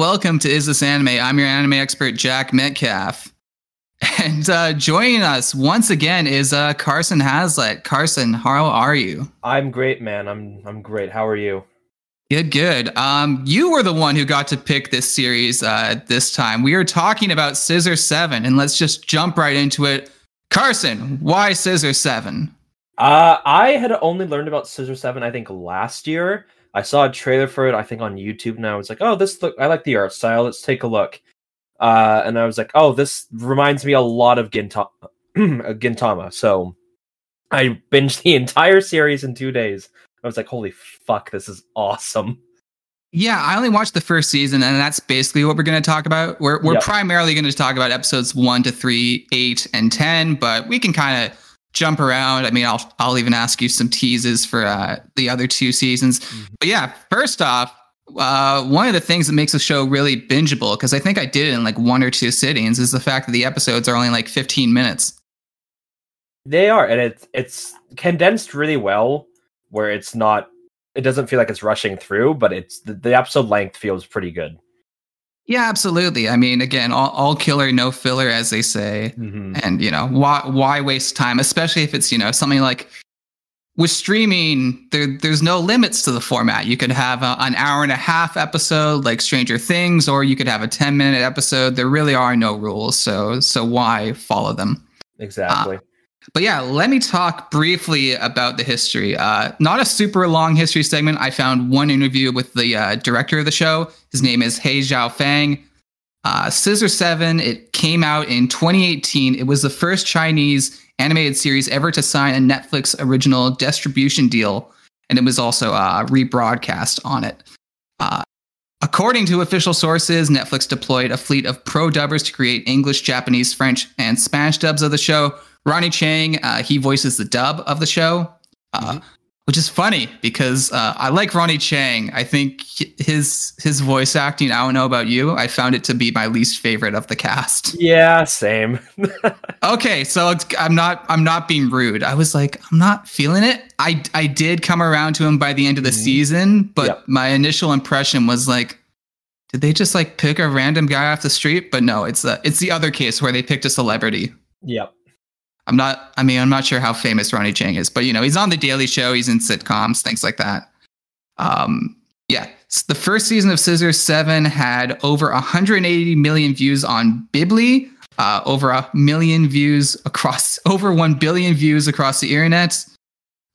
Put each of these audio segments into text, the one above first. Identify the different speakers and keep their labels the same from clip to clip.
Speaker 1: Welcome to Is This Anime? I'm your anime expert, Jack Metcalf. And uh, joining us once again is uh, Carson Hazlett. Carson, how are you?
Speaker 2: I'm great, man. I'm I'm great. How are you?
Speaker 1: Good, good. Um, you were the one who got to pick this series uh, this time. We are talking about Scissor Seven, and let's just jump right into it. Carson, why Scissor Seven?
Speaker 2: Uh, I had only learned about Scissor Seven, I think, last year. I saw a trailer for it, I think, on YouTube. Now it's like, oh, this look. I like the art style. Let's take a look. Uh, and I was like, oh, this reminds me a lot of Gintama. Gintama. So I binged the entire series in two days. I was like, holy fuck, this is awesome.
Speaker 1: Yeah, I only watched the first season, and that's basically what we're going to talk about. We're we're
Speaker 2: Yep.
Speaker 1: primarily going to talk about episodes one to three, eight, and ten, but we can kind of jump around. I mean, I'll I'll even ask you some teases for uh, the other two seasons. But yeah, first off, uh, one of the things that makes the show really bingeable, because I think I did it in like one or two sittings, is the fact that the episodes are only like 15 minutes.
Speaker 2: They are, and it's it's condensed really well, where it's not. It doesn't feel like it's rushing through, but it's the, the episode length feels pretty good.
Speaker 1: Yeah, absolutely. I mean, again, all, all killer, no filler, as they say.
Speaker 2: Mm-hmm.
Speaker 1: and you know why why waste time especially if it's you know something like with streaming there there's no limits to the format you could have a, an hour and a half episode like stranger things or you could have a 10 minute episode there really are no rules so so why follow them
Speaker 2: Exactly.
Speaker 1: But yeah let me talk briefly about the history uh, not a super long history segment i found one interview with the uh, director of the show his name is He Zhao Fang uh, Scissor 7, it came out in 2018. It was the first Chinese animated series ever to sign a Netflix original distribution deal, and it was also uh, rebroadcast on it. Uh, according to official sources, Netflix deployed a fleet of pro dubbers to create English, Japanese, French, and Spanish dubs of the show. Ronny Chieng, uh, he voices the dub of the show. Uh, which is funny because uh, I like Ronny Chieng. I think his his voice acting. I don't know about you. I found it to be my least favorite of the cast.
Speaker 2: yeah, same.
Speaker 1: Okay, so I'm not I'm not being rude. I was like I'm not feeling it. I I did come around to him by the end of the
Speaker 2: Mhm.
Speaker 1: season, but
Speaker 2: Yep.
Speaker 1: my initial impression was like, did they just like pick a random guy off the street? But no, it's the it's the other case where they picked a celebrity.
Speaker 2: yep.
Speaker 1: I'm not. I mean, I'm not sure how famous Ronny Chieng is, but you know, he's on the Daily Show. He's in sitcoms, things like that. Um, yeah. S- The first season of Scissor Seven had over 180 million views on Bilibili, uh, over a million views across, over one billion views across the internet.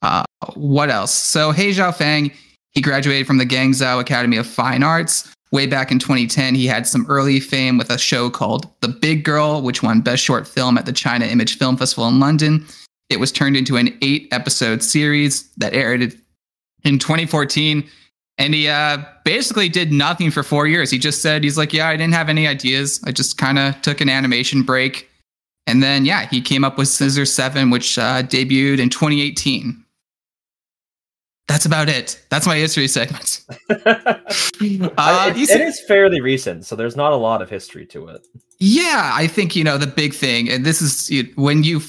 Speaker 1: Uh, what else? So He Zhao Fang, he graduated from the Guangzhou Academy of Fine Arts. Way back in 2010, he had some early fame with a show called The Big Girl, which won Best Short Film at the China Image Film Festival in London. It was turned into an eight episode series that aired in 2014. And he uh, basically did nothing for four years. He just said, he's like, yeah, I didn't have any ideas. I just kind of took an animation break. And then, yeah, he came up with Scissor 7, which uh, debuted in 2018. That's about it. That's my history segment. Uh,
Speaker 2: it- it is fairly recent, so there's not a lot of history to it.
Speaker 1: Yeah, I think you know the big thing, and this is you- when you.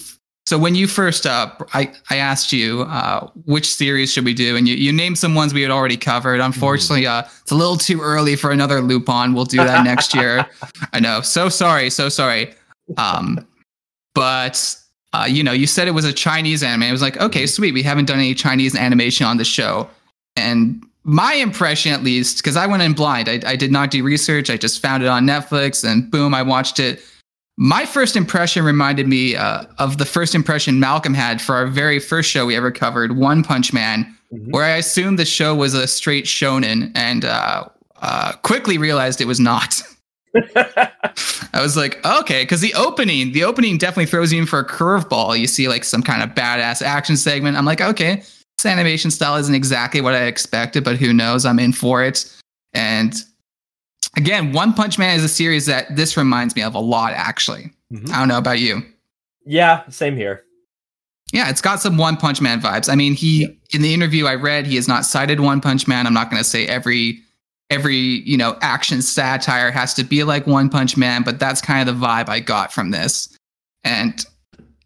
Speaker 1: So when you first up, I I asked you uh, which series should we do, and you you named some ones we had already covered. Unfortunately, uh, it's a little too early for another Lupin. We'll do that next year. I know. So sorry. So sorry. Um, but uh, you know, you said it was a Chinese anime. I was like, okay, sweet. We haven't done any Chinese animation on the show, and my impression, at least, because I went in blind. I, I did not do research. I just found it on Netflix, and boom, I watched it. My first impression reminded me uh, of the first impression Malcolm had for our very first show we ever covered, One Punch Man,
Speaker 2: Mhm.
Speaker 1: where I assumed the show was a straight shonen, and uh, uh, quickly realized it was not. I was like, okay, because the opening, the opening definitely throws you in for a curveball. You see like some kind of badass action segment. I'm like, okay, this animation style isn't exactly what I expected, but who knows? I'm in for it. And again, One Punch Man is a series that this reminds me of a lot, actually.
Speaker 2: Mhm.
Speaker 1: I don't know about you.
Speaker 2: yeah, same here.
Speaker 1: Yeah, it's got some One Punch Man vibes. I mean, he
Speaker 2: Yeah.
Speaker 1: in the interview I read, he has not cited One Punch Man. I'm not going to say every every you know action satire has to be like One Punch Man, but that's kind of the vibe I got from this. And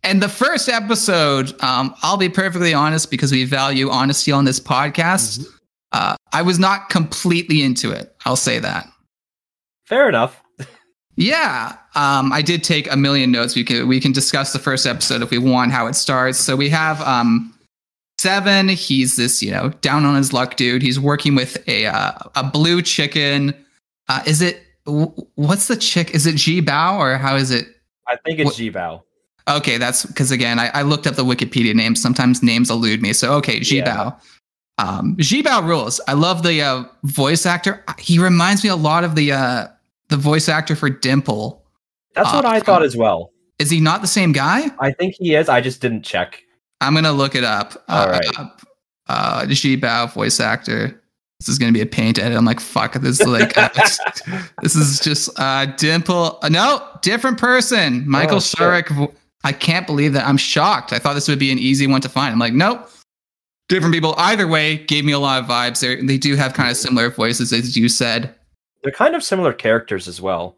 Speaker 1: and the first episode, um, I'll be perfectly honest because we value honesty on this podcast.
Speaker 2: Mhm.
Speaker 1: Uh, I was not completely into it. I'll say that.
Speaker 2: Fair enough.
Speaker 1: Yeah, um, I did take a million notes. We can we can discuss the first episode if we want how it starts. So we have um, seven. He's this you know down on his luck dude. He's working with a uh, a blue chicken. Uh, is it what's the chick? Is it Ji Bao or how is it?
Speaker 2: I think it's Ji Bao.
Speaker 1: Okay, that's because again I, I looked up the Wikipedia name. Sometimes names elude me. So okay, Ji Bao. Um, Ji Bao rules. I love the uh, voice actor. He reminds me a lot of the uh, the voice actor for Dimple.
Speaker 2: That's what I thought as well.
Speaker 1: Is he not the same guy?
Speaker 2: I think he is. I just didn't check.
Speaker 1: I'm gonna look it up.
Speaker 2: All right.
Speaker 1: Uh, uh, Ji Bao voice actor. This is gonna be a paint edit. I'm like, fuck. This is like, uh, this is just uh, Dimple. Uh, no, different person. Michael oh, Shurik. I can't believe that. I'm shocked. I thought this would be an easy one to find. I'm like, nope. Different people. Either way, gave me a lot of vibes. They they do have kind of similar voices, as you said.
Speaker 2: They're kind of similar characters as well.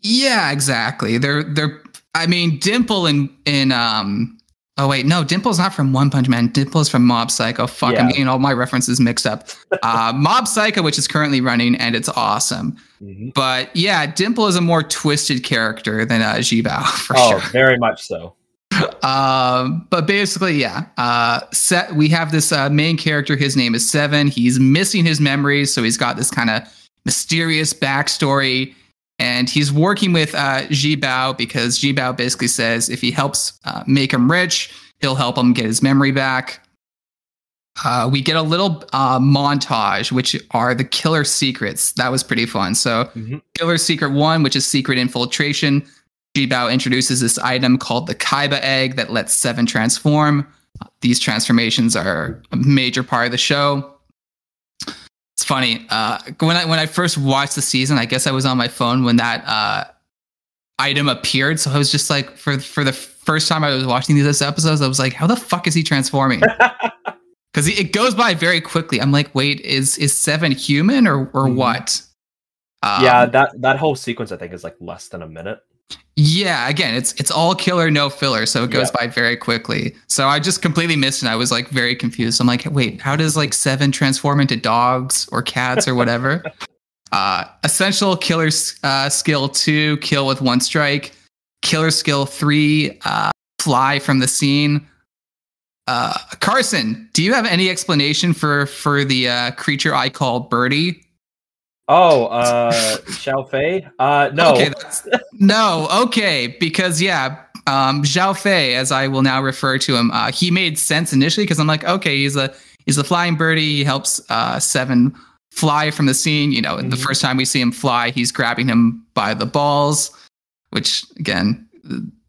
Speaker 1: Yeah, exactly. They're they're. I mean, Dimple and in um. Oh wait, no, Dimple's not from One Punch Man. Dimple's from Mob Psycho. Fuck, yeah. I'm getting all my references mixed up. uh, Mob Psycho, which is currently running, and it's awesome. Mm-hmm. But yeah, Dimple is a more twisted character than uh, Ji Bao for
Speaker 2: oh,
Speaker 1: sure.
Speaker 2: very much so.
Speaker 1: Um, but basically, yeah. Uh, set. We have this uh, main character. His name is Seven. He's missing his memories, so he's got this kind of mysterious backstory. And he's working with uh, Ji Bao because Ji Bao basically says if he helps uh, make him rich, he'll help him get his memory back. Uh, we get a little uh, montage, which are the killer secrets. That was pretty fun. So, mm-hmm. killer secret one, which is secret infiltration. Ji Bao introduces this item called the Kaiba egg that lets Seven transform. These transformations are a major part of the show. It's funny. Uh, when I when I first watched the season, I guess I was on my phone when that uh, item appeared. So I was just like, for for the first time I was watching these episodes, I was like, how the fuck is he transforming? Because it goes by very quickly. I'm like, wait, is is Seven human or or mm-hmm. what?
Speaker 2: Um, yeah, that that whole sequence I think is like less than a minute.
Speaker 1: Yeah, again, it's it's all killer, no filler, so it goes yeah. by very quickly. So I just completely missed it. I was like very confused. I'm like, wait, how does like seven transform into dogs or cats or whatever? uh, essential killer uh, skill two, kill with one strike. Killer skill three, uh, fly from the scene. Uh, Carson, do you have any explanation for for the uh, creature I call Birdie?
Speaker 2: Oh, uh, Xiao Fei? Uh, no.
Speaker 1: Okay, no, okay, because yeah, um, Xiao Fei, as I will now refer to him, uh, he made sense initially because I'm like, okay, he's a he's a flying birdie. He helps uh, Seven fly from the scene. You know, mm-hmm. the first time we see him fly, he's grabbing him by the balls, which again,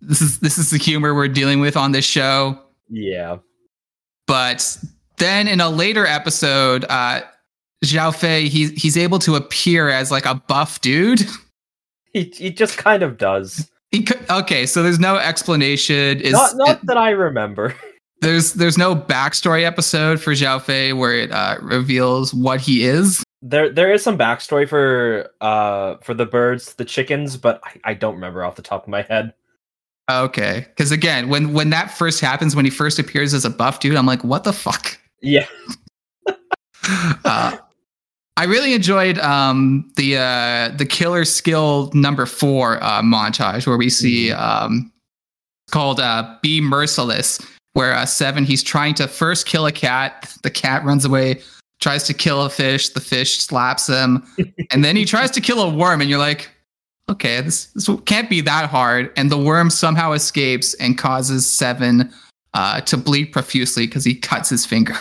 Speaker 1: this is this is the humor we're dealing with on this show.
Speaker 2: Yeah,
Speaker 1: but then in a later episode, uh, Xiao Fei, he's he's able to appear as like a buff dude.
Speaker 2: He he just kind of does.
Speaker 1: He could, okay, so there's no explanation. Is
Speaker 2: not not it, that I remember.
Speaker 1: There's there's no backstory episode for Xiao Fei where it uh, reveals what he is.
Speaker 2: There there is some backstory for uh for the birds, the chickens, but I, I don't remember off the top of my head.
Speaker 1: Okay, because again, when when that first happens, when he first appears as a buff dude, I'm like, what the fuck?
Speaker 2: Yeah.
Speaker 1: uh, I really enjoyed um, the uh, the killer skill number four uh, montage where we see mm-hmm. um, called uh, "Be Merciless," where uh, Seven he's trying to first kill a cat, the cat runs away, tries to kill a fish, the fish slaps him, and then he tries to kill a worm, and you're like, okay, this this can't be that hard, and the worm somehow escapes and causes Seven uh, to bleed profusely because he cuts his finger.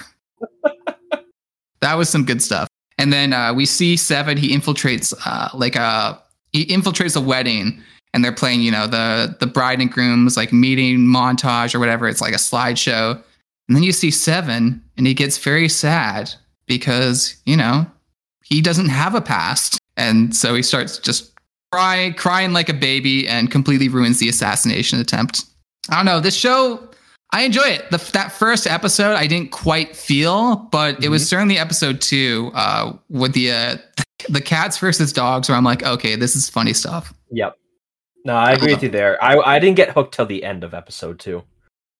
Speaker 1: that was some good stuff. And then uh, we see Seven. He infiltrates uh, like a he infiltrates a wedding, and they're playing you know the the bride and groom's like meeting montage or whatever. It's like a slideshow. And then you see Seven, and he gets very sad because you know he doesn't have a past, and so he starts just cry, crying like a baby, and completely ruins the assassination attempt. I don't know. This show I enjoy it. The, that first episode, I didn't quite feel, but mm-hmm. it was mm-hmm. certainly episode two uh, with the uh, the cats versus dogs, where I'm like, okay, this is funny stuff.
Speaker 2: Yep. No, I agree with you there. I I didn't get hooked till the end of episode two.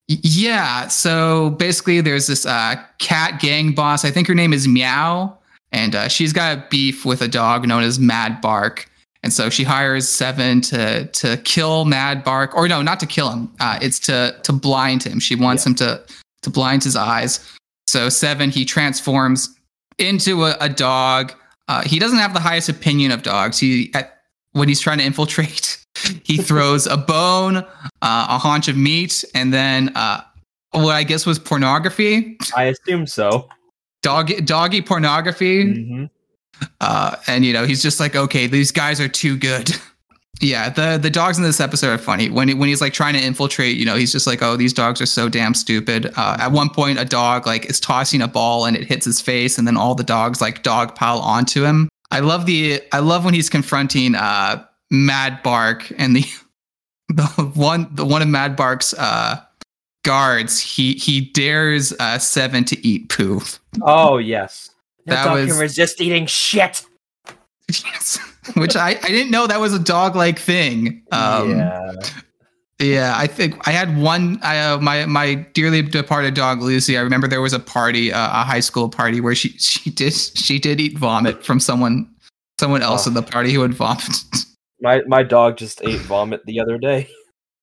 Speaker 1: Yeah. So basically, there's this uh, cat gang boss. I think her name is Meow, and uh, she's got a beef with a dog known as Mad Bark. And so she hires Seven to to kill Mad Bark, or no, not to kill him. Uh, it's to to blind him. She wants
Speaker 2: Yeah.
Speaker 1: him to to blind his eyes. So Seven he transforms into a, a dog. Uh, he doesn't have the highest opinion of dogs. He at, when he's trying to infiltrate, he throws a bone, uh, a haunch of meat, and then uh, what I guess was pornography,
Speaker 2: I assume so.
Speaker 1: dog doggy pornography.
Speaker 2: Mhm.
Speaker 1: Uh, and you know, he's just like, okay, these guys are too good. yeah, the the dogs in this episode are funny. When he, when he's like trying to infiltrate, you know, he's just like, oh, these dogs are so damn stupid. Uh, at one point, a dog like is tossing a ball and it hits his face, and then all the dogs like dog pile onto him. I love the I love when he's confronting uh, Mad Bark and the the one the one of Mad Bark's uh, guards. He he dares uh, Seven to eat poo.
Speaker 2: Oh yes. No
Speaker 1: That
Speaker 2: dog
Speaker 1: was-
Speaker 2: can resist eating shit.
Speaker 1: Yes. Which I, I didn't know that was a dog like thing. Um, yeah.
Speaker 2: yeah.
Speaker 1: I think I had one. I, uh, my my dearly departed dog Lucy. I remember there was a party, uh, a high school party, where she she did she did eat vomit from someone someone else
Speaker 2: Oh.
Speaker 1: in the party who had vomit.
Speaker 2: My my dog just ate vomit the other day.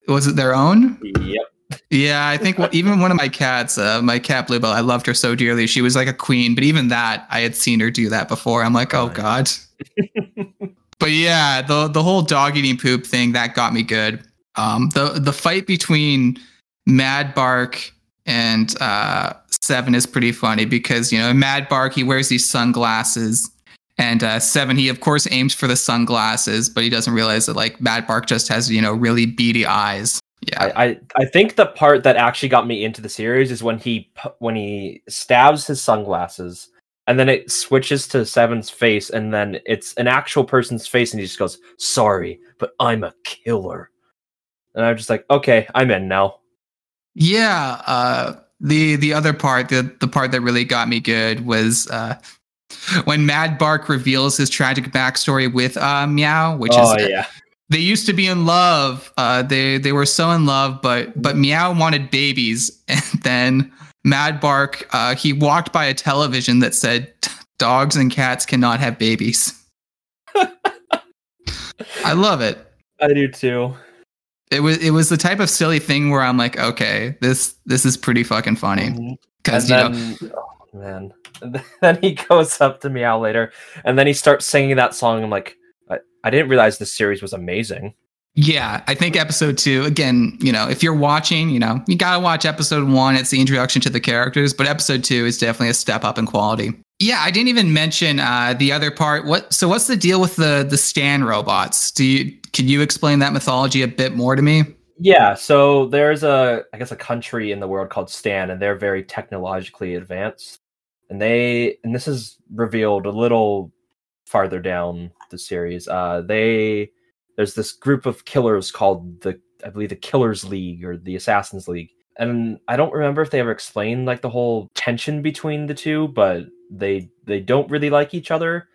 Speaker 1: was it their own?
Speaker 2: Yep.
Speaker 1: Yeah, I think even one of my cats, uh, my cat Bluebell, I loved her so dearly. She was like a queen, but even that, I had seen her do that before. I'm like, oh
Speaker 2: Right.
Speaker 1: god. but yeah, the the whole dog eating poop thing that got me good. Um, the the fight between Mad Bark and uh, Seven is pretty funny because you know Mad Bark he wears these sunglasses. And uh, seven, he of course aims for the sunglasses, but he doesn't realize that like Mad Bark just has you know really beady eyes. Yeah,
Speaker 2: I, I I think the part that actually got me into the series is when he when he stabs his sunglasses and then it switches to Seven's face and then it's an actual person's face and he just goes, "Sorry, but I'm a killer." And I'm just like, "Okay, I'm in now."
Speaker 1: Yeah, uh, the the other part, the the part that really got me good was uh, when Mad Bark reveals his tragic backstory with uh, Meow, which is
Speaker 2: oh
Speaker 1: is
Speaker 2: yeah.
Speaker 1: They used to be in love. Uh, they they were so in love, but but Meow wanted babies, and then Mad Bark uh, he walked by a television that said dogs and cats cannot have babies. I love it.
Speaker 2: I do too.
Speaker 1: It was it was the type of silly thing where I'm like, okay, this this is pretty fucking funny because you know
Speaker 2: oh man, and then he goes up to Meow later, and then he starts singing that song. I'm like, I, didn't realize this series was amazing.
Speaker 1: Yeah, I think episode two, again, you know, if you're watching, you know, you gotta watch episode one. It's the introduction to the characters, but episode two is definitely a step up in quality. Yeah, I didn't even mention uh, the other part. What so what's the deal with the the Stan robots? Do you can you explain that mythology a bit more to me?
Speaker 2: Yeah, so there's a I guess a country in the world called Stan, and they're very technologically advanced. And they and this is revealed a little farther down the series. Uh they there's this group of killers called the I believe the Killers League or the Assassins League. And I don't remember if they ever explained like the whole tension between the two, but they they don't really like each other.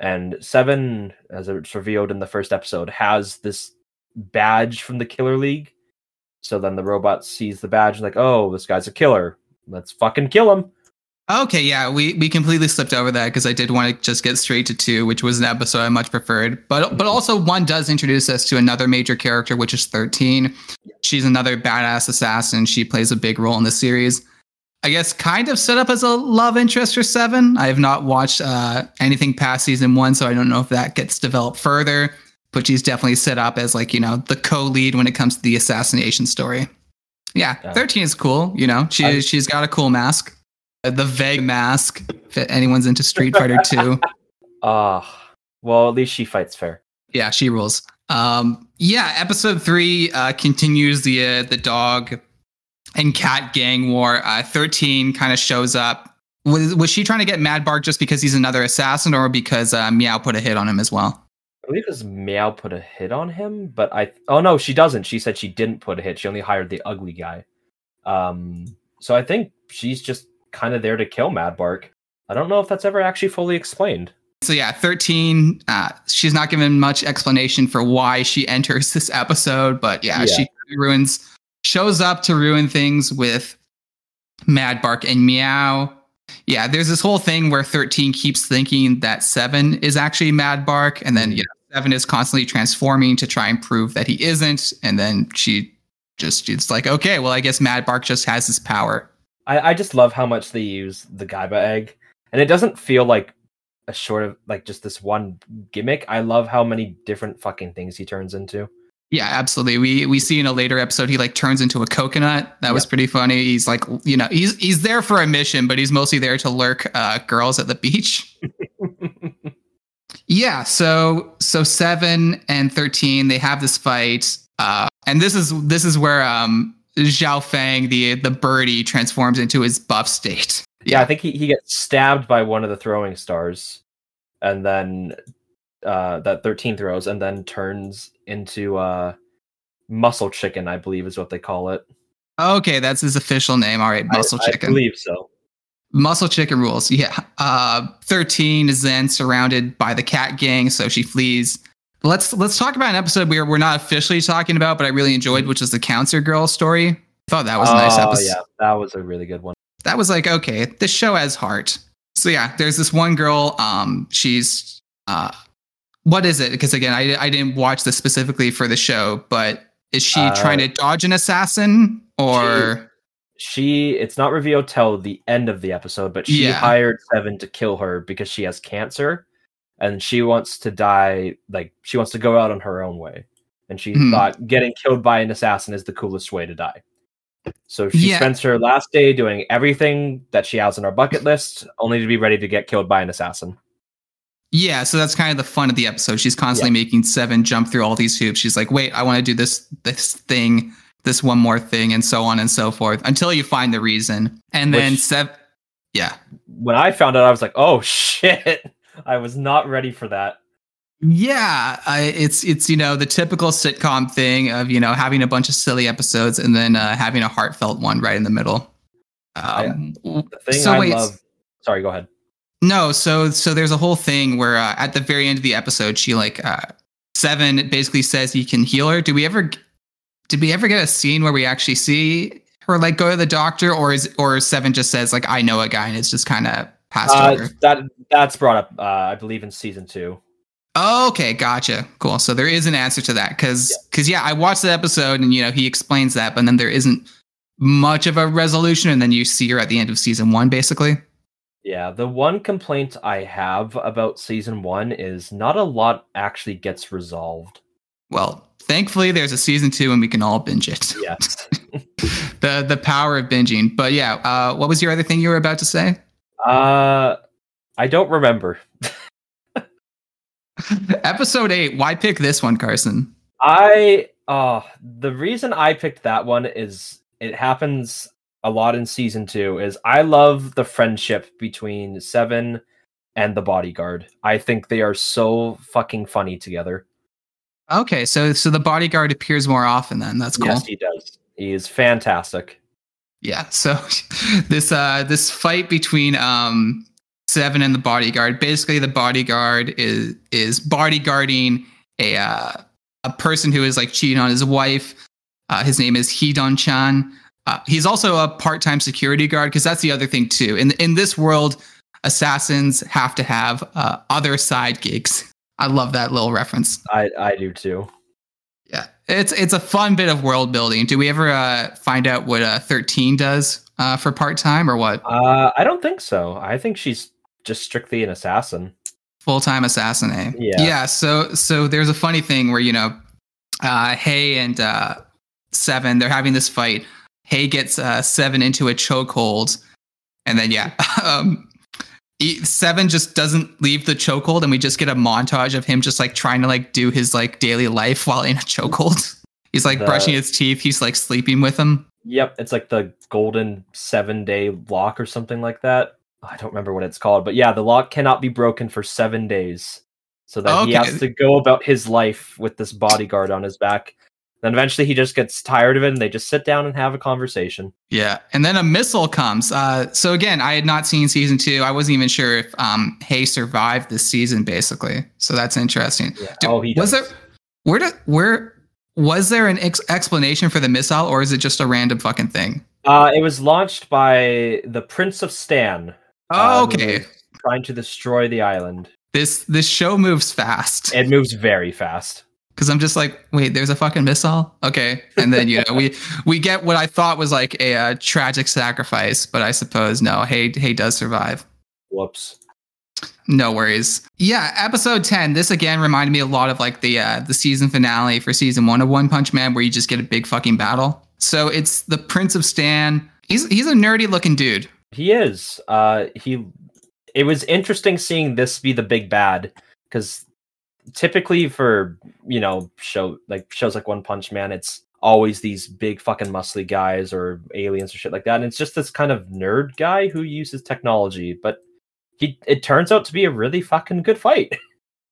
Speaker 2: And Seven, as it's revealed in the first episode, has this badge from the Killer League. So then the robot sees the badge and like, oh, this guy's a killer. Let's fucking kill him.
Speaker 1: Okay, yeah, we we completely slipped over that because I did want to just get straight to two, which was an episode I much preferred. But but also one does introduce us to another major character, which is thirteen. She's another badass assassin. She plays a big role in the series. I guess kind of set up as a love interest for seven. I have not watched uh, anything past season one, so I don't know if that gets developed further. But she's definitely set up as like you know the co-lead when it comes to the assassination story. Yeah,
Speaker 2: Yeah.
Speaker 1: thirteen is cool. You know, she
Speaker 2: I-
Speaker 1: she's got a cool mask the Vega mask if anyone's into street fighter 2
Speaker 2: Ah, well, at least she fights fair.
Speaker 1: yeah she rules um yeah episode 3 uh continues the uh, the dog and cat gang war uh 13 kind of shows up was was she trying to get mad bark just because he's another assassin or because uh, meow put a hit on him as well
Speaker 2: I believe his Meow put a hit on him, but I oh no, she doesn't. She said she didn't put a hit. She only hired the ugly guy. Um, so I think she's just kind of there to kill Mad Bark. I don't know if that's ever actually fully explained.
Speaker 1: so yeah 13 uh she's not given much explanation for why she enters this episode but yeah,
Speaker 2: Yeah.
Speaker 1: she ruins shows up to ruin things with mad bark and meow yeah there's this whole thing where 13 keeps thinking that 7 is actually mad bark and then
Speaker 2: Mhm.
Speaker 1: you know Seven is constantly transforming to try and prove that he isn't, and then she just it's like, okay, well, I guess Mad Bark just has his power.
Speaker 2: I, I just love how much they use the Gaiba egg, and it doesn't feel like a short of like just this one gimmick. I love how many different fucking things he turns into.
Speaker 1: Yeah, absolutely. We we see in a later episode he like turns into a coconut. That was pretty funny. He's like, you know, he's he's there for a mission, but he's mostly there to lurk uh, girls at the beach. yeah. So so seven and thirteen they have this fight, uh, and this is this is where um Xiao Fang the the birdie transforms into his buff state.
Speaker 2: Yeah, I think he, he gets stabbed by one of the throwing stars, and then uh, that 13 throws, and then turns into uh, muscle chicken, I believe is what they call it.
Speaker 1: Okay, that's his official name. All right, muscle
Speaker 2: I,
Speaker 1: chicken.
Speaker 2: I believe so.
Speaker 1: Muscle chicken rules. Yeah. Uh, 13 is then surrounded by the cat gang, so she flees. Let's let's talk about an episode where we're not officially talking about, but I really enjoyed, which is the Counselor Girl story. I thought that was a nice
Speaker 2: Oh,
Speaker 1: episode.
Speaker 2: yeah, that was a really good one.
Speaker 1: that was like okay this show has heart so yeah there's this one girl um she's uh what is it because again I, I didn't watch this specifically for the show but is she
Speaker 2: Uh,
Speaker 1: trying to dodge an assassin or
Speaker 2: She, it's not revealed till the end of the episode, but she
Speaker 1: Yeah.
Speaker 2: hired Seven to kill her because she has cancer, and she wants to die. Like she wants to go out on her own way, and she
Speaker 1: Hmm.
Speaker 2: thought getting killed by an assassin is the coolest way to die. So she
Speaker 1: Yeah.
Speaker 2: spends her last day doing everything that she has on her bucket list, only to be ready to get killed by an assassin.
Speaker 1: yeah so that's kind of the fun of the episode she's constantly making seven jump through all these hoops she's like wait i want to do this this thing this one more thing and so on and so forth until you find the reason and then seven yeah
Speaker 2: When I found out, I was like, "Oh shit!" I was not ready for that.
Speaker 1: Yeah, I, it's it's you know the typical sitcom thing of you know having a bunch of silly episodes and then uh, having a heartfelt one right in the middle. Um,
Speaker 2: The thing
Speaker 1: so
Speaker 2: I
Speaker 1: wait,
Speaker 2: love. Sorry, go ahead.
Speaker 1: no, so so there's a whole thing where uh, at the very end of the episode, she like uh, Seven basically says he can heal her. Do we ever did we ever get a scene where we actually see her like go to the doctor, or is or Seven just says like I know a guy and it's just kind of passed
Speaker 2: Uh,
Speaker 1: over?
Speaker 2: that that's brought up, uh, I believe, in season two.
Speaker 1: Okay, gotcha. Cool. So there is an answer to that because because yeah, I watched the episode and you know he explains that, but then there isn't much of a resolution, and then you see her at the end of season one, basically.
Speaker 2: Yeah, the one complaint I have about season one is not a lot actually gets resolved.
Speaker 1: Well, thankfully there's a season two and we can all binge it.
Speaker 2: Yes.
Speaker 1: the the power of binging. But yeah, uh, what was your other thing you were about to say?
Speaker 2: Uh, I don't remember.
Speaker 1: Episode eight. Why pick this one, Carson?
Speaker 2: I uh the reason I picked that one is it happens a lot in season two is I love the friendship between Seven and the bodyguard. I think they are so fucking funny together.
Speaker 1: Okay, so so the bodyguard appears more often then. That's cool.
Speaker 2: Yes, he does. He is fantastic.
Speaker 1: Yeah. So this uh this fight between um Seven and the bodyguard. Basically, the bodyguard is is bodyguarding a uh, a person who is like cheating on his wife. Uh, his name is Hidon Chan. Uh, he's also a part time security guard because that's the other thing too. In in this world, assassins have to have uh, other side gigs. I love that little reference.
Speaker 2: I I do too.
Speaker 1: Yeah, it's it's a fun bit of world building. Do we ever uh, find out what uh, thirteen does uh, for part time or what
Speaker 2: Uh, I don't think so. I think she's just strictly an assassin.
Speaker 1: full time assassin? Eh?
Speaker 2: Yeah.
Speaker 1: yeah. So so there's a funny thing where you know, uh, Hay and uh, Seven they're having this fight. Hay gets uh, Seven into a chokehold, and then yeah, um, Seven just doesn't leave the chokehold, and we just get a montage of him just like trying to like do his like daily life while in a chokehold. He's like
Speaker 2: The-
Speaker 1: brushing his teeth. He's like sleeping with him.
Speaker 2: Yep, it's like the golden seven day lock or something like that. I don't remember what it's called, but yeah, the lock cannot be broken for seven days. So that he has to go about his life with this bodyguard on his back. Then eventually he just gets tired of it and they just sit down and have a conversation.
Speaker 1: Yeah, and then a missile comes. Uh, so again, I had not seen season two. I wasn't even sure if um, Hay survived this season, basically. So that's interesting.
Speaker 2: Yeah.
Speaker 1: Do-
Speaker 2: oh, he
Speaker 1: was there where did where was there an ex- explanation for the missile, or is it just a random fucking thing?
Speaker 2: Uh, it was launched by the Prince of Stan.
Speaker 1: Oh,
Speaker 2: uh,
Speaker 1: okay.
Speaker 2: trying to destroy the island.
Speaker 1: this this show moves fast.
Speaker 2: It moves very fast.
Speaker 1: Because I'm just like, wait, there's a fucking missile, okay? And then you know we we get what I thought was like a, uh tragic sacrifice, but I suppose no. Hay Hay does survive.
Speaker 2: Whoops.
Speaker 1: No worries. Yeah, episode 10. This again reminded me a lot of like the uh the season finale for season 1 of One Punch Man where you just get a big fucking battle. So it's the Prince of Stan. He's he's a nerdy looking dude.
Speaker 2: He is. Uh he it was interesting seeing this be the big bad cuz typically for, you know, show like shows like One Punch Man, it's always these big fucking muscly guys or aliens or shit like that. And it's just this kind of nerd guy who uses technology, but he it turns out to be a really fucking good fight.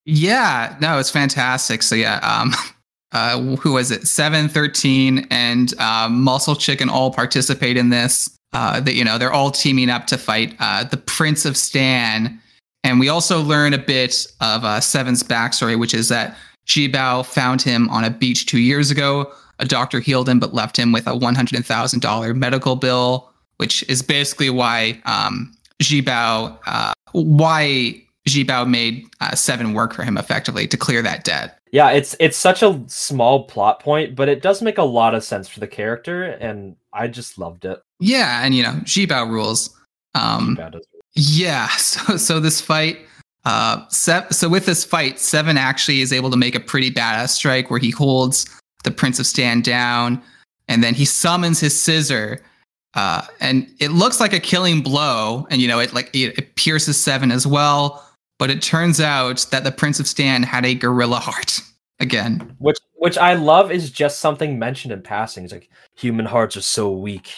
Speaker 1: Yeah, no, it's fantastic. So yeah, um uh who was it? 7 13 and uh, Muscle Chicken all participate in this. Uh that you know, they're all teaming up to fight uh the Prince of Stan. And we also learn a bit of uh Seven's backstory, which is that Jibao found him on a beach two years ago. A doctor healed him, but left him with a one hundred thousand dollar medical bill, which is basically why um, Jibao, uh, why Jibao made uh, Seven work for him effectively to clear that debt.
Speaker 2: Yeah, it's it's such a small plot point, but it does make a lot of sense for the character, and I just loved it.
Speaker 1: Yeah, and you know Jibao rules. Um,
Speaker 2: Bad as-
Speaker 1: Yeah, so so this fight, uh, Se- so with this fight, Seven actually is able to make a pretty badass strike where he holds the Prince of Stan down, and then he summons his scissor, uh, and it looks like a killing blow, and you know it like it, it pierces Seven as well, but it turns out that the Prince of Stan had a gorilla heart again.
Speaker 2: which which I love is just something mentioned in passing. It's like human hearts are so weak,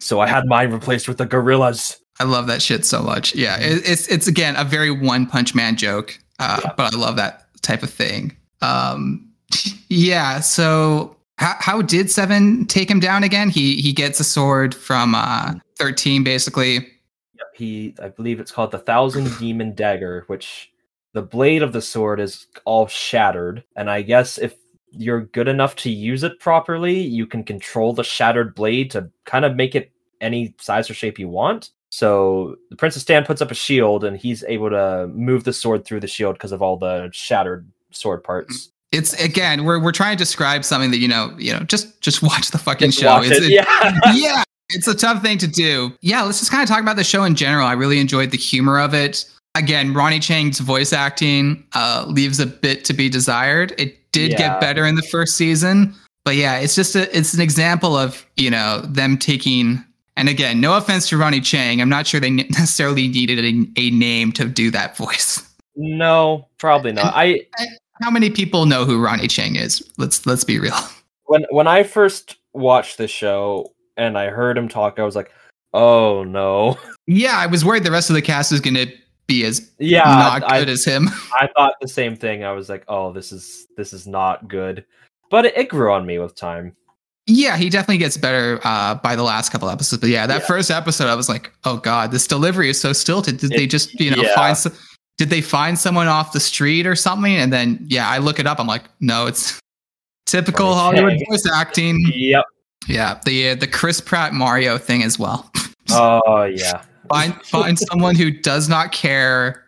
Speaker 2: so I had mine replaced with the gorillas.
Speaker 1: I love that shit so much. Yeah, it, it's it's again a very One Punch Man joke, uh,
Speaker 2: Yeah.
Speaker 1: but I love that type of thing. Um, yeah. So how how did Seven take him down again? He he gets a sword from uh, thirteen, basically.
Speaker 2: Yep, he I believe it's called the Thousand Demon Dagger, which the blade of the sword is all shattered, and I guess if you're good enough to use it properly, you can control the shattered blade to kind of make it any size or shape you want. So the Prince of Stan puts up a shield, and he's able to move the sword through the shield because of all the shattered sword parts.
Speaker 1: It's again we're we're trying to describe something that you know you know just just watch the fucking
Speaker 2: Just
Speaker 1: show. It's,
Speaker 2: it,
Speaker 1: it-
Speaker 2: yeah.
Speaker 1: yeah, it's a tough thing to do. Yeah, let's just kind of talk about the show in general. I really enjoyed the humor of it. Again, Ronny Chieng's voice acting uh, leaves a bit to be desired. It did
Speaker 2: Yeah.
Speaker 1: get better in the first season, but yeah, it's just a, it's an example of you know them taking. And again, no offense to Ronny Chieng, I'm not sure they necessarily needed a, a name to do that voice.
Speaker 2: no, probably not. I
Speaker 1: How many people know who Ronny Chieng is? Let's let's be real.
Speaker 2: when when I first watched the show and I heard him talk, I was like, "Oh no!"
Speaker 1: Yeah, I was worried the rest of the cast was going to be as
Speaker 2: Yeah,
Speaker 1: not
Speaker 2: I,
Speaker 1: good as him.
Speaker 2: I thought the same thing. I was like, "Oh, this is this is not good," but it, it grew on me with time.
Speaker 1: Yeah, he definitely gets better uh, by the last couple episodes. But yeah, that
Speaker 2: Yeah.
Speaker 1: first episode, I was like, "Oh God, this delivery is so stilted." Did they just, you know,
Speaker 2: yeah.
Speaker 1: find some? Did they find someone off the street or something? And then, yeah, I look it up. I'm like, no, it's typical
Speaker 2: Ronnie
Speaker 1: Hollywood voice acting.
Speaker 2: Yep.
Speaker 1: Yeah, the uh, the Chris Pratt Mario thing as well.
Speaker 2: Oh yeah.
Speaker 1: find find someone who does not care.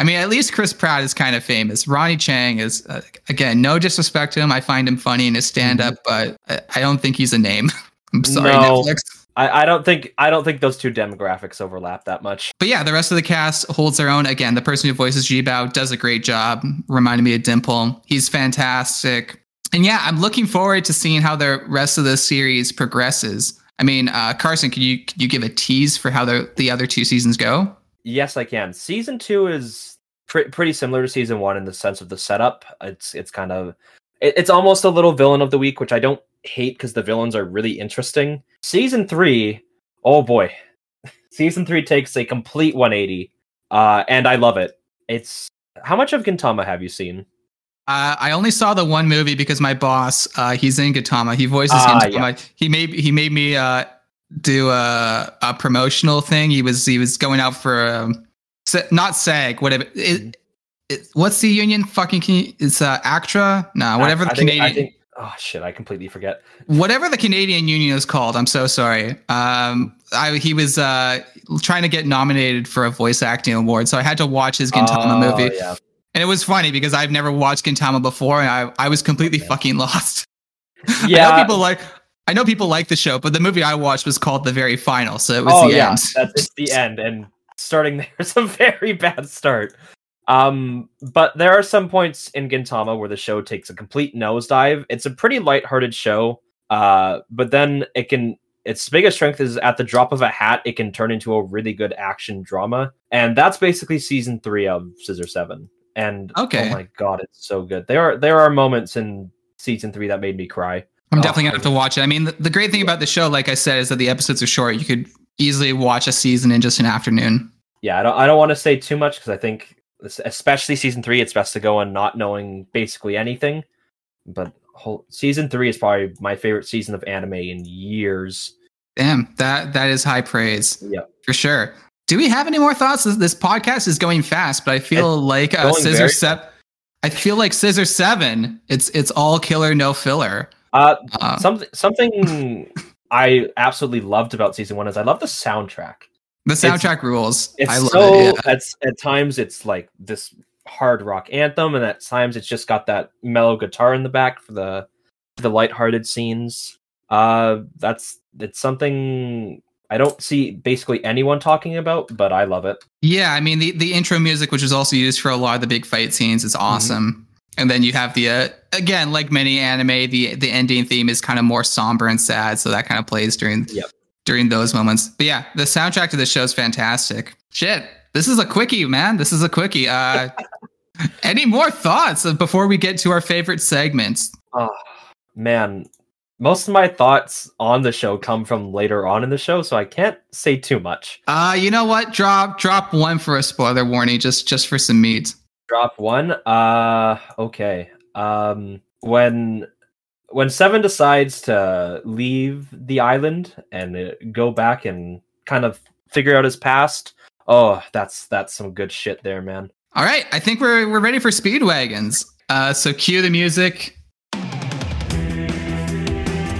Speaker 1: I mean, at least Chris Pratt is kind of famous. Ronny Chieng is uh, again, no disrespect to him. I find him funny in his stand up, but I, I don't think he's a name. I'm sorry,
Speaker 2: No.
Speaker 1: Netflix.
Speaker 2: I, I don't think I don't think those two demographics overlap that much.
Speaker 1: But yeah, the rest of the cast holds their own. Again, the person who voices Jibao does a great job. Reminded me of Dimple. He's fantastic. And yeah, I'm looking forward to seeing how the rest of the series progresses. I mean, uh, Carson, can you can you give a tease for how the the other two seasons go?
Speaker 2: Yes, I can. Season two is pre- pretty similar to season one in the sense of the setup. It's it's kind of it, it's almost a little villain of the week, which I don't hate because the villains are really interesting. Season three, oh boy, season three takes a complete 180, uh, and I love it. It's how much of Gintama have you seen?
Speaker 1: Uh, I only saw the one movie because my boss, uh, he's in Gintama. He voices
Speaker 2: Ah,
Speaker 1: Gintama. He made he made me uh, do a, a promotional thing. He was he was going out for um, not SAG, whatever. It, it, what's the union? Fucking it's uh, ACTRA. No, whatever
Speaker 2: I-
Speaker 1: the
Speaker 2: I think-
Speaker 1: Canadian
Speaker 2: I think, oh shit, I completely forget.
Speaker 1: whatever the Canadian union is called. I'm so sorry. Um, I he was uh trying to get nominated for a voice acting award, so I had to watch his Gintama
Speaker 2: Oh,
Speaker 1: movie.
Speaker 2: Yeah.
Speaker 1: And it was funny because I've never watched Gintama before, and I I was completely
Speaker 2: Yeah.
Speaker 1: fucking lost.
Speaker 2: Yeah.
Speaker 1: I know people like I know people like the show, but the movie I watched was called The Very Final, so it was
Speaker 2: oh
Speaker 1: the
Speaker 2: yeah,
Speaker 1: end.
Speaker 2: that's it's the end, and starting there is a very bad start. Um, but there are some points in Gintama where the show takes a complete nosedive. It's a pretty lighthearted show, uh, but then it can. Its biggest strength is at the drop of a hat, it can turn into a really good action drama, and that's basically season three of Scissor Seven. And
Speaker 1: Okay.
Speaker 2: oh my god, it's so good. There are there are moments in season three that made me cry.
Speaker 1: I'm
Speaker 2: Oh,
Speaker 1: definitely gonna have to watch it. I mean, the, the great thing about the show, like I said, is that the episodes are short. You could easily watch a season in just an afternoon.
Speaker 2: Yeah, I don't I don't want to say too much because I think especially season three, it's best to go on not knowing basically anything. But whole, season three is probably my favorite season of anime in years.
Speaker 1: Damn, that that is high praise
Speaker 2: Yep.
Speaker 1: for sure. Do we have any more thoughts? This, this podcast is going fast, but I feel like uh, Scissor Seven. I feel like Scissor Seven. It's it's all killer, no filler.
Speaker 2: Uh,
Speaker 1: Uh,
Speaker 2: something something I absolutely loved about season one is I love the soundtrack.
Speaker 1: The soundtrack rules.
Speaker 2: It's
Speaker 1: I love
Speaker 2: so
Speaker 1: it. Yeah.
Speaker 2: at at times it's like this hard rock anthem, and at times it's just got that mellow guitar in the back for the the lighthearted scenes. Uh, that's it's something I don't see basically anyone talking about, but I love it.
Speaker 1: Yeah, I mean the the intro music, which is also used for a lot of the big fight scenes,
Speaker 2: Mm-hmm.
Speaker 1: is awesome. And then you have the uh, again, like many anime, the the ending theme is kind of more somber and sad, so that kind of plays during
Speaker 2: Yep.
Speaker 1: During those moments. But yeah, the soundtrack to the show is fantastic. Shit, this is a quickie, man. This is a quickie. Uh, any more thoughts before we get to our favorite segments?
Speaker 2: Oh man, most of my thoughts on the show come from later on in the show, so I can't say too much.
Speaker 1: Uh, you know what? Drop drop one for a spoiler warning, just just for some meat.
Speaker 2: Drop one. Uh okay. Um when when Seven decides to leave the island and go back and kind of figure out his past, oh, that's that's some good shit there, man.
Speaker 1: All right, I think we're we're ready for speed wagons. Uh, so cue the music.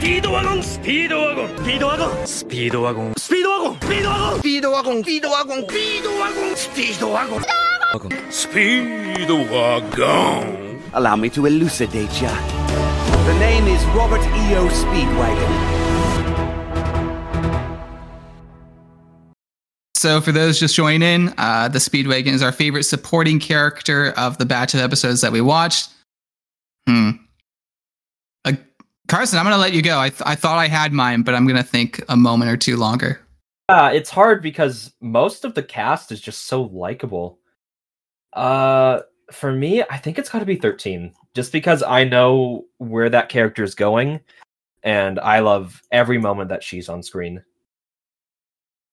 Speaker 3: Speedwagon, speedwagon, speedwagon, speedwagon, speedwagon, speedwagon, speedwagon, speedwagon, speedwagon, speedwagon, speedwagon, speedwagon.
Speaker 4: Allow me to elucidate ya. The name is Robert E.O. Speedwagon.
Speaker 1: So for those just joining in, uh, the Speedwagon is our favorite supporting character of the batch of episodes that we watched. Hmm. Uh, Carson, I'm gonna let you go. I th- I thought I had mine, but I'm gonna think a moment or two longer.
Speaker 2: Uh, it's hard because most of the cast is just so likable. Uh, for me, I think it's got to be 13, just because I know where that character is going, and I love every moment that she's on screen.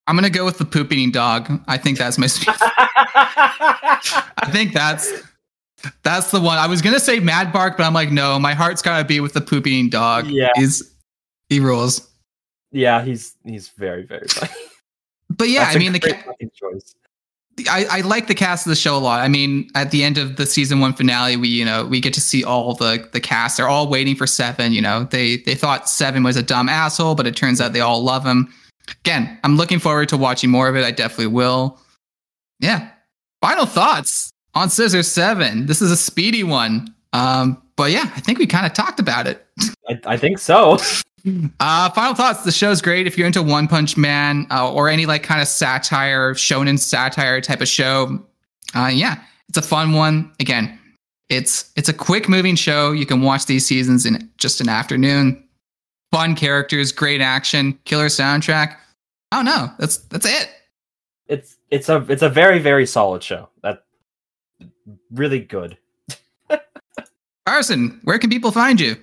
Speaker 1: I'm gonna go with the poop eating dog. I think that's my. I think that's that's the one. I was gonna say Mad Bark, but I'm like, no, my heart's gotta be with the poop eating dog.
Speaker 2: Yeah.
Speaker 1: he's he rules.
Speaker 2: yeah, he's he's very very funny.
Speaker 1: But yeah,
Speaker 2: That's
Speaker 1: I mean the. Ca-
Speaker 2: choice.
Speaker 1: I, I like the cast of the show a lot. I mean, at the end of the season one finale, we you know we get to see all the the cast. They're all waiting for Seven. You know, they they thought Seven was a dumb asshole, but it turns out they all love him. Again, I'm looking forward to watching more of it. I definitely will. Yeah. Final thoughts on Scissor Seven. This is a speedy one. Um, but yeah, I think we kind of talked about it.
Speaker 2: I, I think so.
Speaker 1: Uh, final thoughts. The show's great if you're into One Punch Man uh, or any like kind of satire, shonen satire type of show. Uh, yeah, it's a fun one. Again, it's it's a quick moving show. You can watch these seasons in just an afternoon. Fun characters, great action, killer soundtrack. I don't know. That's that's it.
Speaker 2: It's it's a it's a very very solid show. That really good.
Speaker 1: Carson, where can people find you?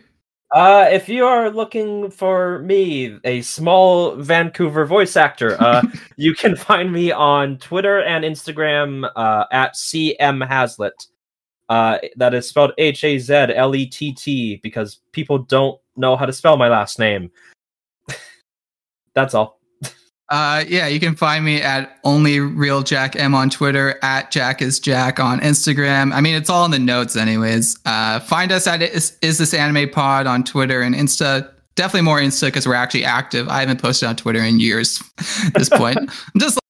Speaker 2: Uh, if you are looking for me, a small Vancouver voice actor, uh, you can find me on Twitter and Instagram uh, at CM Hazlett. Uh, that is spelled H A Z L E T T because people don't know how to spell my last name. That's all.
Speaker 1: Uh, yeah, you can find me at only real Jack M on Twitter, at Jack is Jack on Instagram. I mean, it's all in the notes, anyways. Uh, find us at is, is this anime pod on Twitter and Insta. Definitely more Insta because we're actually active. I haven't posted on Twitter in years at this point. I'm just, like,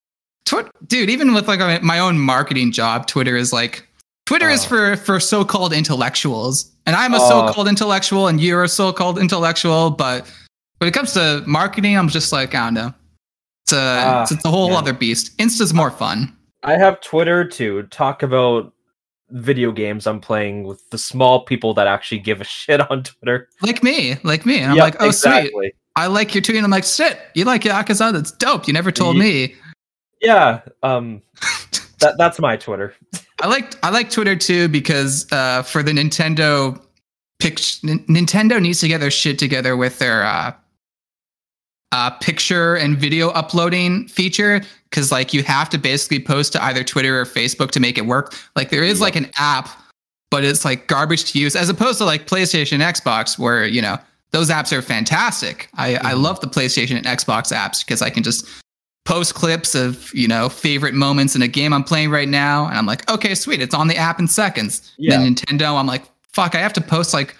Speaker 1: Twi- dude, even with like my own marketing job, Twitter is like Twitter is
Speaker 2: Oh.
Speaker 1: for for so-called intellectuals, and I'm a
Speaker 2: Oh.
Speaker 1: so-called intellectual, and you're a so-called intellectual. But when it comes to marketing, I'm just like I don't know. It's a
Speaker 2: Ah,
Speaker 1: it's, it's a whole
Speaker 2: yeah.
Speaker 1: other beast. Insta's more fun.
Speaker 2: I have Twitter to talk about video games I'm playing with the small people that actually give a shit on Twitter.
Speaker 1: Like me, like me. And I'm
Speaker 2: Yep,
Speaker 1: like, oh sweet. I like your tweet. And I'm like, shit, you like Yakuza? That's dope. You never told me.
Speaker 2: Yeah, um, that that's my Twitter.
Speaker 1: I like I like Twitter too because uh, for the Nintendo pic- N- Nintendo needs to get their shit together with their uh, uh, picture and video uploading feature because like you have to basically post to either Twitter or Facebook to make it work. Like there is like an app, but it's like garbage to use as opposed to like PlayStation, Xbox, where you know those apps are fantastic. I I
Speaker 2: Mhm.
Speaker 1: love the PlayStation and Xbox apps because I can just post clips of you know favorite moments in a game I'm playing right now, and I'm like, okay, sweet, it's on the app in seconds.
Speaker 2: Yeah.
Speaker 1: Then Nintendo, I'm like, fuck, I have to post like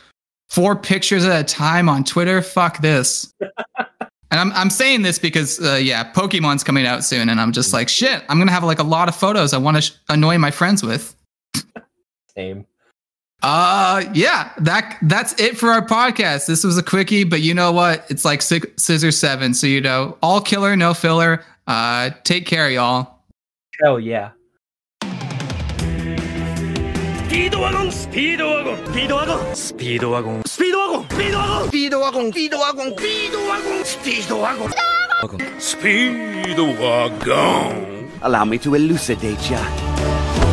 Speaker 1: four pictures at a time on Twitter. Fuck this. and I'm I'm saying this because uh, yeah, Pokemon's coming out soon, and I'm just like, shit, I'm gonna have like a lot of photos I want to sh- annoy my friends with.
Speaker 2: Same.
Speaker 1: Uh yeah, that that's it for our podcast. This was a quickie, but you know what? It's like Six, Scissor Seven, so you know, all killer, no filler. Uh, take care, y'all.
Speaker 2: Hell yeah.
Speaker 3: スピードワゴンスピードワゴンスピードワゴンスピードワゴンスピードワゴンスピードワゴンスピードワゴンスピードワゴンスピードワゴンスピードワゴンスピードワゴン
Speaker 4: Allow me to elucidate ya.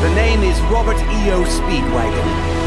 Speaker 4: The name is Robert E.O. Speedwagon.